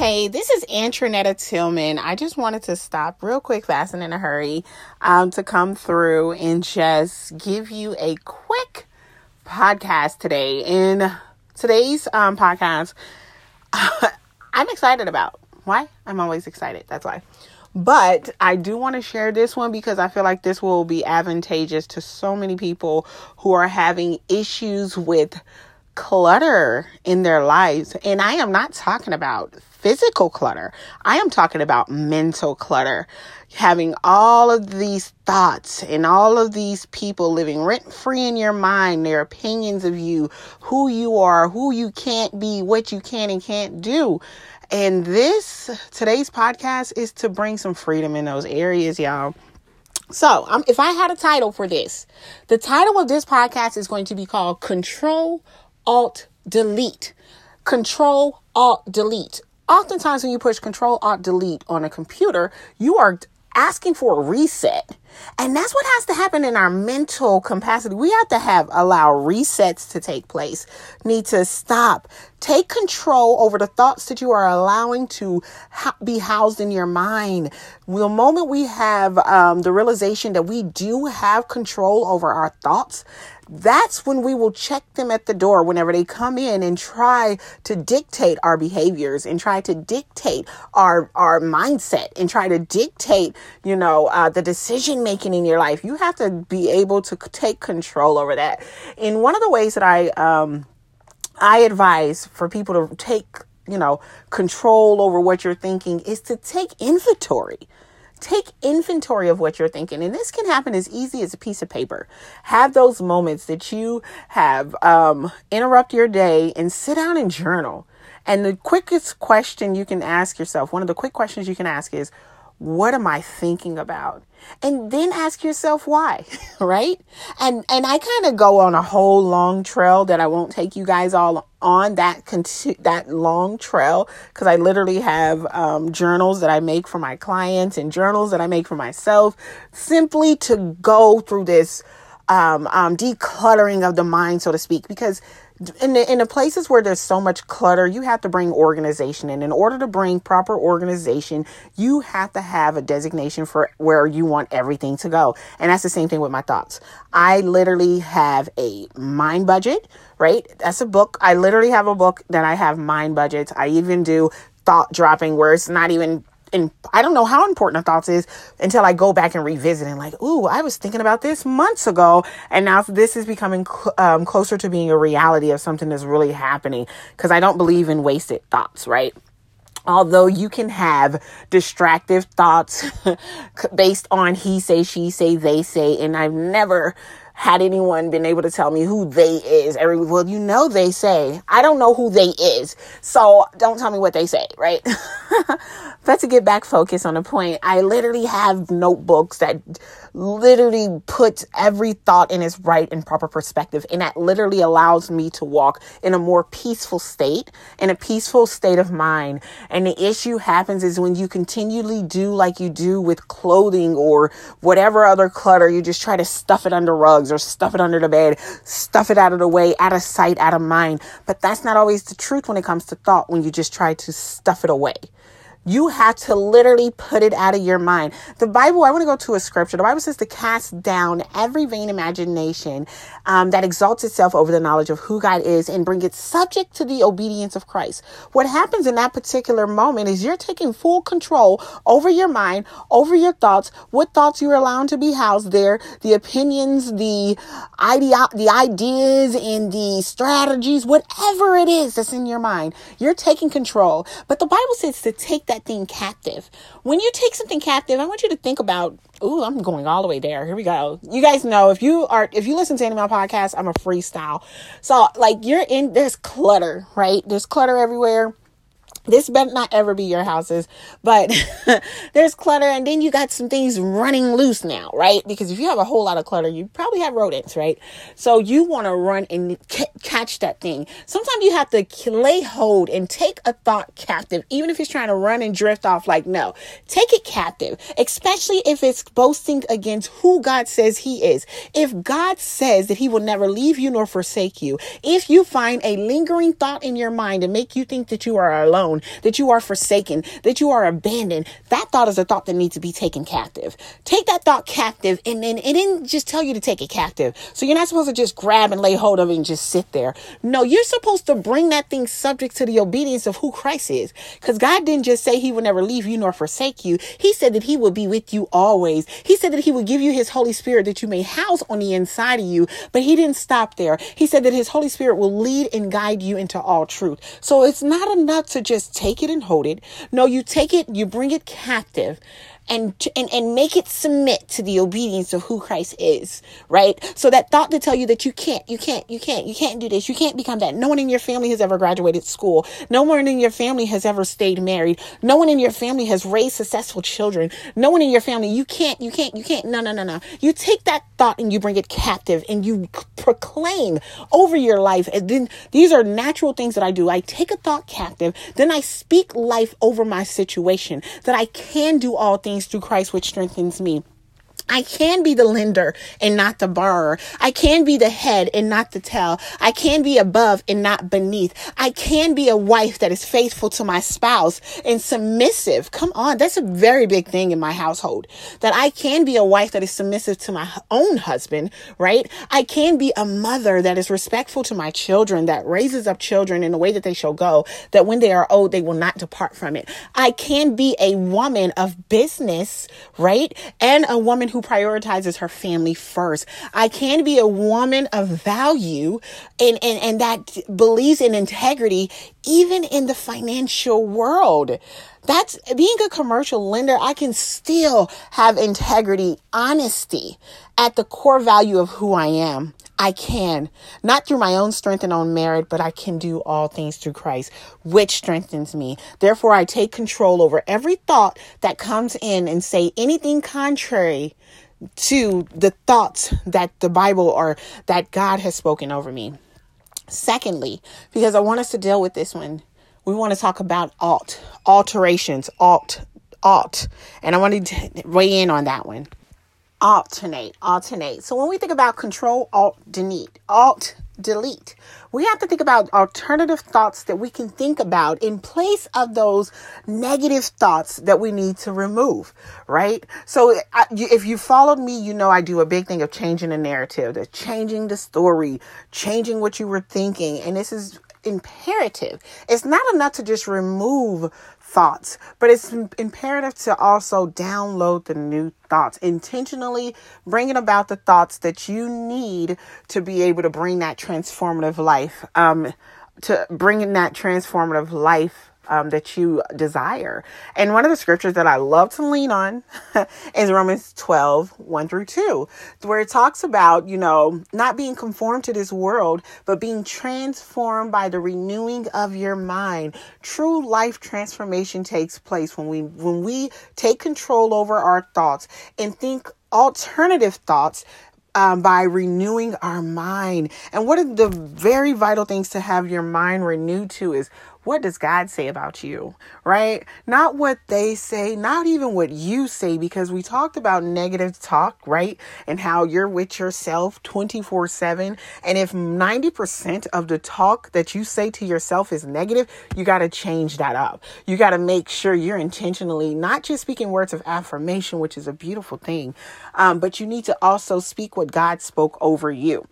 Hey, this is Antronetta Tillman. I just wanted to stop real quick, fast and in a hurry, um, to come through and just give you a quick podcast today. In today's um, podcast, I'm excited about. Why? I'm always excited. That's why. But I do want to share this one because I feel like this will be advantageous to so many people who are having issues with clutter in their lives. And I am not talking about physical clutter. I am talking about mental clutter. Having all of these thoughts and all of these people living rent free in your mind, their opinions of you, who you are, who you can't be, what you can and can't do. And this, today's podcast is to bring some freedom in those areas, y'all. So, um, if I had a title for this, the title of this podcast is going to be called Control Alt Delete. Control Alt Delete. Oftentimes, when you push Control Alt Delete on a computer, you are asking for a reset. And that's what has to happen in our mental capacity. We have to have allow resets to take place. Need to stop. Take control over the thoughts that you are allowing to ha- be housed in your mind. The moment we have um, the realization that we do have control over our thoughts, that's when we will check them at the door whenever they come in and try to dictate our behaviors and try to dictate our our mindset and try to dictate you know uh, the decision making in your life. You have to be able to take control over that. And one of the ways that i um i advise for people to take you know control over what you're thinking is to take inventory Take inventory of what you're thinking. And this can happen as easy as a piece of paper. Have those moments that you have um, interrupt your day and sit down and journal. And the quickest question you can ask yourself, one of the quick questions you can ask is, what am I thinking about? And then ask yourself why, right? And and I kind of go on a whole long trail that I won't take you guys all on that that long trail because I literally have um, journals that I make for my clients and journals that I make for myself, simply to go through this um, um, decluttering of the mind, so to speak, because in the, in the places where there's so much clutter, you have to bring organization in. In order to bring proper organization, you have to have a designation for where you want everything to go. And that's the same thing with my thoughts. I literally have a mind budget, right? That's a book. I literally have a book that I have mind budgets. I even do thought dropping where it's not even and I don't know how important a thoughts is until I go back and revisit and like, ooh, I was thinking about this months ago, and now this is becoming um, closer to being a reality of something that's really happening. Because I don't believe in wasted thoughts, right? Although you can have distractive thoughts based on he say, she say, they say, and I've never had anyone been able to tell me who they is. Every well, you know they say. I don't know who they is. So don't tell me what they say, right? but to get back focused on the point, I literally have notebooks that literally puts every thought in its right and proper perspective. And that literally allows me to walk in a more peaceful state, in a peaceful state of mind. And the issue happens is when you continually do like you do with clothing or whatever other clutter, you just try to stuff it under rugs or stuff it under the bed, stuff it out of the way, out of sight, out of mind. But that's not always the truth when it comes to thought when you just try to stuff it away. You have to literally put it out of your mind. The Bible, I want to go to a scripture. The Bible says to cast down every vain imagination um, that exalts itself over the knowledge of who God is and bring it subject to the obedience of Christ. What happens in that particular moment is you're taking full control over your mind, over your thoughts, what thoughts you're allowing to be housed there, the opinions, the idea, the ideas, and the strategies, whatever it is that's in your mind. You're taking control. But the Bible says to take that thing captive. When you take something captive, I want you to think about, ooh, I'm going all the way there. Here we go. You guys know if you are if you listen to any of my podcasts, I'm a freestyle. So like you're in there's clutter, right? There's clutter everywhere this better not ever be your houses, but there's clutter, and then you got some things running loose now, right? Because if you have a whole lot of clutter, you probably have rodents, right? So you want to run and c- catch that thing. Sometimes you have to lay hold and take a thought captive, even if it's trying to run and drift off. Like, no, take it captive, especially if it's boasting against who God says He is. If God says that He will never leave you nor forsake you, if you find a lingering thought in your mind and make you think that you are alone, alone, that you are forsaken, that you are abandoned, that thought is a thought that needs to be taken captive. Take that thought captive and then it didn't just tell you to take it captive. So you're not supposed to just grab and lay hold of it and just sit there. No, you're supposed to bring that thing subject to the obedience of who Christ is. Because God didn't just say he would never leave you nor forsake you. He said that he would be with you always. He said that he would give you his Holy Spirit that you may house on the inside of you. But he didn't stop there. He said that his Holy Spirit will lead and guide you into all truth. So it's not enough to just take it and hold it. No, you take it, you bring it captive and, and, and make it submit to the obedience of who Christ is, right? So that thought to tell you that you can't, you can't, you can't, you can't do this, you can't become that. No one in your family has ever graduated school. No one in your family has ever stayed married. No one in your family has raised successful children. No one in your family, you can't, you can't, you can't. No, no, no, no. You take that thought and you bring it captive and you proclaim over your life. And then these are natural things that I do. I take a thought captive, then I speak life over my situation that I can do all things things through Christ, which strengthens me. I can be the lender and not the borrower. I can be the head and not the tail. I can be above and not beneath. I can be a wife that is faithful to my spouse and submissive. Come on. That's a very big thing in my household that I can be a wife that is submissive to my own husband, right? I can be a mother that is respectful to my children, that raises up children in the way that they shall go, that when they are old, they will not depart from it. I can be a woman of business, right? And a woman who prioritizes her family first. I can be a woman of value and, and, and that believes in integrity even in the financial world. That's being a commercial lender. I can still have integrity, honesty at the core value of who I am. I can, not through my own strength and own merit, but I can do all things through Christ, which strengthens me. Therefore, I take control over every thought that comes in and say anything contrary to the thoughts that the Bible or that God has spoken over me. Secondly, because I want us to deal with this one, we want to talk about alt, alterations, alt, alt. And I wanted to weigh in on that one alternate, alternate. So when we think about control, alt, delete, alt, delete, we have to think about alternative thoughts that we can think about in place of those negative thoughts that we need to remove, right? So if you followed me, you know I do a big thing of changing the narrative, the changing the story, changing what you were thinking. And this is imperative. It's not enough to just remove thoughts, but it's imperative to also download the new thoughts, intentionally bringing about the thoughts that you need to be able to bring that transformative life, um, to bring in that transformative life um, that you desire. And one of the scriptures that I love to lean on is Romans 12, 1 through 2, where it talks about, you know, not being conformed to this world, but being transformed by the renewing of your mind. True life transformation takes place when we when we take control over our thoughts and think alternative thoughts um, by renewing our mind. And one of the very vital things to have your mind renewed to is what does God say about you, right? Not what they say, not even what you say, because we talked about negative talk, right? And how you're with yourself 24 7. And if 90% of the talk that you say to yourself is negative, you got to change that up. You got to make sure you're intentionally not just speaking words of affirmation, which is a beautiful thing, um, but you need to also speak what God spoke over you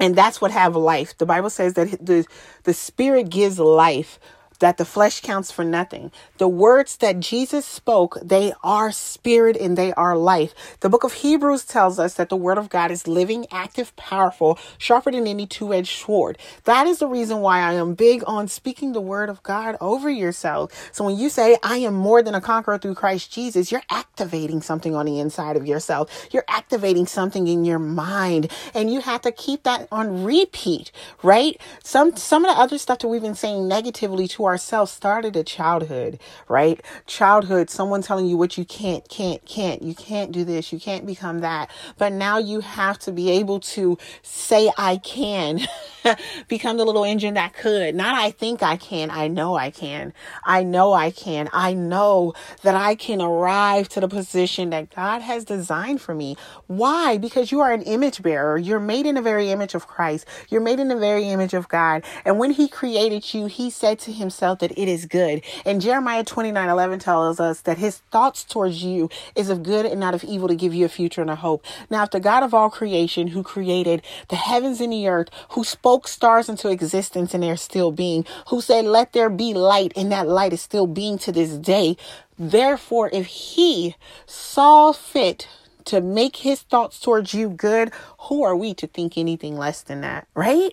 and that's what have life. The bible says that the the spirit gives life that the flesh counts for nothing. The words that Jesus spoke, they are spirit and they are life. The book of Hebrews tells us that the word of God is living, active, powerful, sharper than any two edged sword. That is the reason why I am big on speaking the word of God over yourself. So when you say, I am more than a conqueror through Christ Jesus, you're activating something on the inside of yourself. You're activating something in your mind and you have to keep that on repeat, right? Some, some of the other stuff that we've been saying negatively to our ourselves started at childhood, right? Childhood, someone telling you what you can't, can't, can't. You can't do this. You can't become that. But now you have to be able to say, I can. become the little engine that could. Not I think I can. I know I can. I know I can. I know that I can arrive to the position that God has designed for me. Why? Because you are an image bearer. You're made in the very image of Christ. You're made in the very image of God. And when he created you, he said to himself, that it is good. And Jeremiah 29 11 tells us that his thoughts towards you is of good and not of evil to give you a future and a hope. Now, if the God of all creation who created the heavens and the earth, who spoke stars into existence and they're still being, who said, let there be light and that light is still being to this day. Therefore, if he saw fit to make his thoughts towards you good, who are we to think anything less than that, right?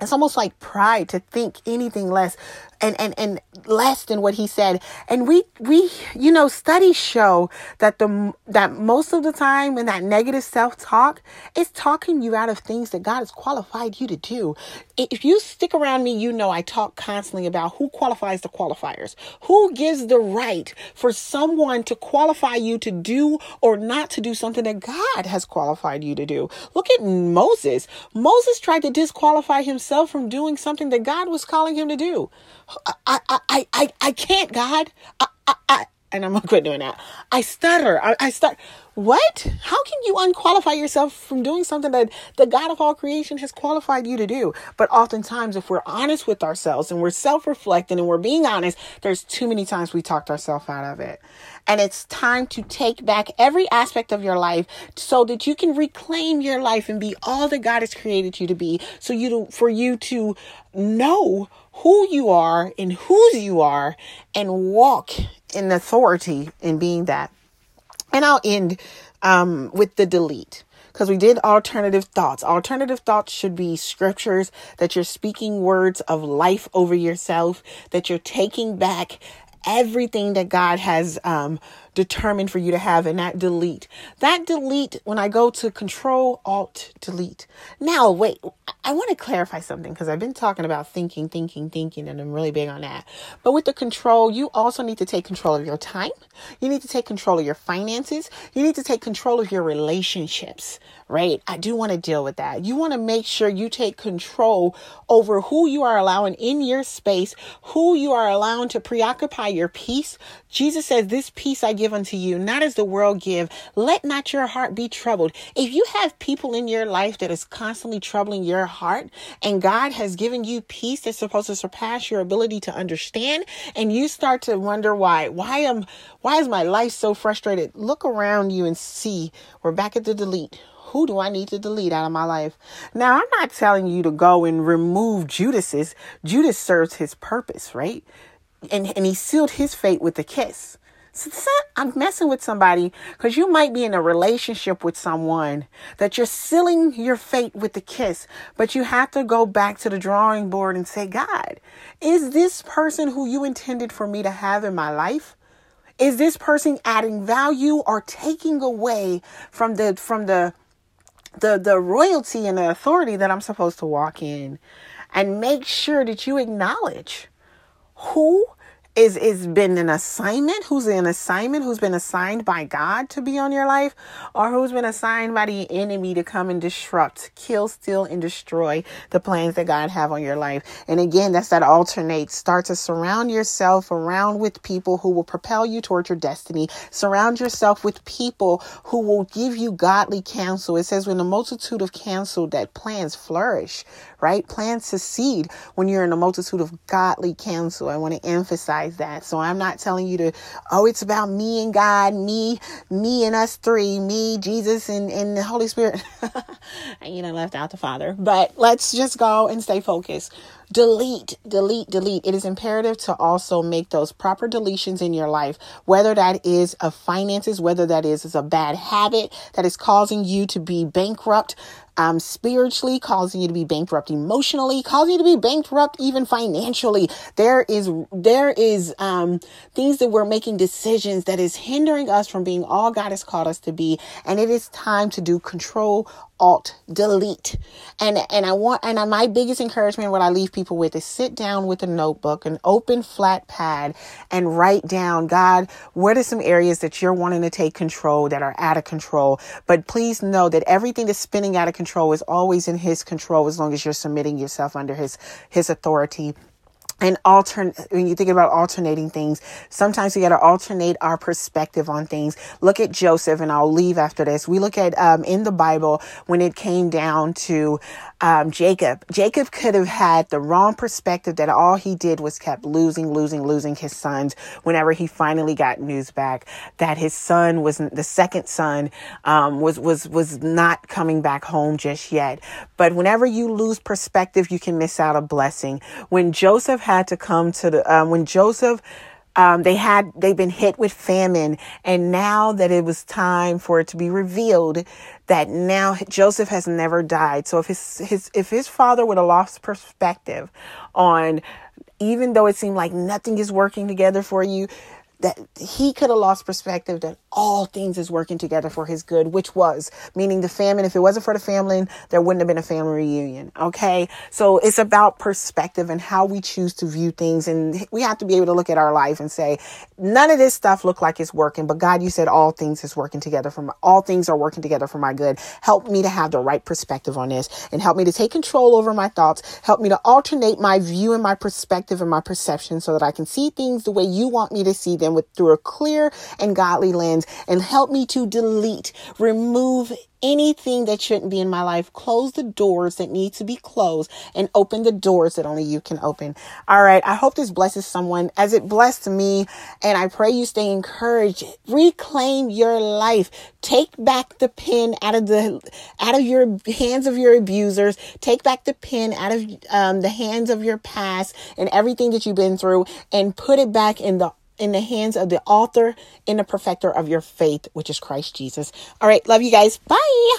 It's almost like pride to think anything less and, and, and less than what he said. And we, we, you know, studies show that the, that most of the time when that negative self-talk is talking you out of things that God has qualified you to do. If you stick around me, you know, I talk constantly about who qualifies the qualifiers, who gives the right for someone to qualify you to do or not to do something that God has qualified you to do. Look at Moses. Moses tried to disqualify himself from doing something that God was calling him to do. I, I, I, I, can't, God. I, I, I, and I'm gonna quit doing that. I stutter. I, I start. What? How can you unqualify yourself from doing something that the God of all creation has qualified you to do? But oftentimes, if we're honest with ourselves and we're self reflecting and we're being honest, there's too many times we talked ourselves out of it. And it's time to take back every aspect of your life so that you can reclaim your life and be all that God has created you to be. So you to, for you to know who you are and whose you are and walk in authority in being that. And I'll end um, with the delete because we did alternative thoughts. Alternative thoughts should be scriptures that you're speaking words of life over yourself, that you're taking back everything that God has um, determined for you to have and that delete. That delete, when I go to control, alt, delete. Now, wait, I want to clarify something because I've been talking about thinking, thinking, thinking, and I'm really big on that. But with the control, you also need to take control of your time. You need to take control of your finances. You need to take control of your relationships, right? I do want to deal with that. You want to make sure you take control over who you are allowing in your space, who you are allowing to preoccupy your peace. Jesus says, This peace I give unto you, not as the world give. Let not your heart be troubled. If you have people in your life that is constantly troubling your heart, and God has given you peace that's supposed to surpass your ability to understand, and you start to wonder why, why am, why is my life so frustrated? Look around you and see. We're back at the delete who do I need to delete out of my life? Now, I'm not telling you to go and remove Judas's. Judas serves his purpose, right? And, and he sealed his fate with a kiss. I'm messing with somebody because you might be in a relationship with someone that you're sealing your fate with the kiss, but you have to go back to the drawing board and say, God, is this person who you intended for me to have in my life? Is this person adding value or taking away from the from the the the royalty and the authority that I'm supposed to walk in? And make sure that you acknowledge who is is been an assignment who's an assignment who's been assigned by god to be on your life or who's been assigned by the enemy to come and disrupt kill steal and destroy the plans that god have on your life. And again that's that alternate. Start to surround yourself around with people who will propel you towards your destiny. Surround yourself with people who will give you godly counsel. It says when the multitude of counsel that plans flourish right? Plans succeed when you're in a multitude of godly counsel. I want to emphasize that. So I'm not telling you to, oh, it's about me and God, me, me and us three, me, Jesus, and, and the Holy Spirit. you know, left out the Father. But let's just go and stay focused. Delete, delete, delete. It is imperative to also make those proper deletions in your life, whether that is of finances, whether that is, is a bad habit that is causing you to be bankrupt um, spiritually, causing you to be bankrupt emotionally, causing you to be bankrupt even financially. There is there is um, things that we're making decisions that is hindering us from being all God has called us to be, and it is time to do control alt delete. And and i want and my biggest encouragement what i leave people with is sit down with a notebook an open flat pad and write down god what are some areas that you're wanting to take control that are out of control? But please know that everything that's spinning out of control is always in his control as long as you're submitting yourself under his his authority and alternate when you think about alternating things sometimes we got to alternate our perspective on things look at joseph and i'll leave after this we look at um, in the bible when it came down to um, Jacob. Jacob could have had the wrong perspective that all he did was kept losing, losing, losing his sons whenever he finally got news back that his son was the second son, um, was, was, was not coming back home just yet. But whenever you lose perspective, you can miss out a blessing. When Joseph had to come to the, um, when Joseph um, they had they've been hit with famine and now that it was time for it to be revealed that now joseph has never died. So if his his if his father would have lost perspective on even though it seemed like nothing is working together for you that he could have lost perspective that all things is working together for his good, which was meaning the famine. If it wasn't for the famine, there wouldn't have been a family reunion. Okay. So it's about perspective and how we choose to view things. And we have to be able to look at our life and say, none of this stuff look like it's working, but God, you said all things is working together for my, all things are working together for my good. Help me to have the right perspective on this and help me to take control over my thoughts. Help me to alternate my view and my perspective and my perception so that I can see things the way you want me to see with through a clear and godly lens and help me to delete, remove anything that shouldn't be in my life. Close the doors that need to be closed and open the doors that only you can open. All right. I hope this blesses someone as it blessed me. And I pray you stay encouraged. Reclaim your life. Take back the pen out of the, out of your hands of your abusers. Take back the pen out of um, the hands of your past and everything that you've been through and put it back in the in the hands of the author and the perfecter of your faith, which is Christ Jesus. All right. Love you guys. Bye.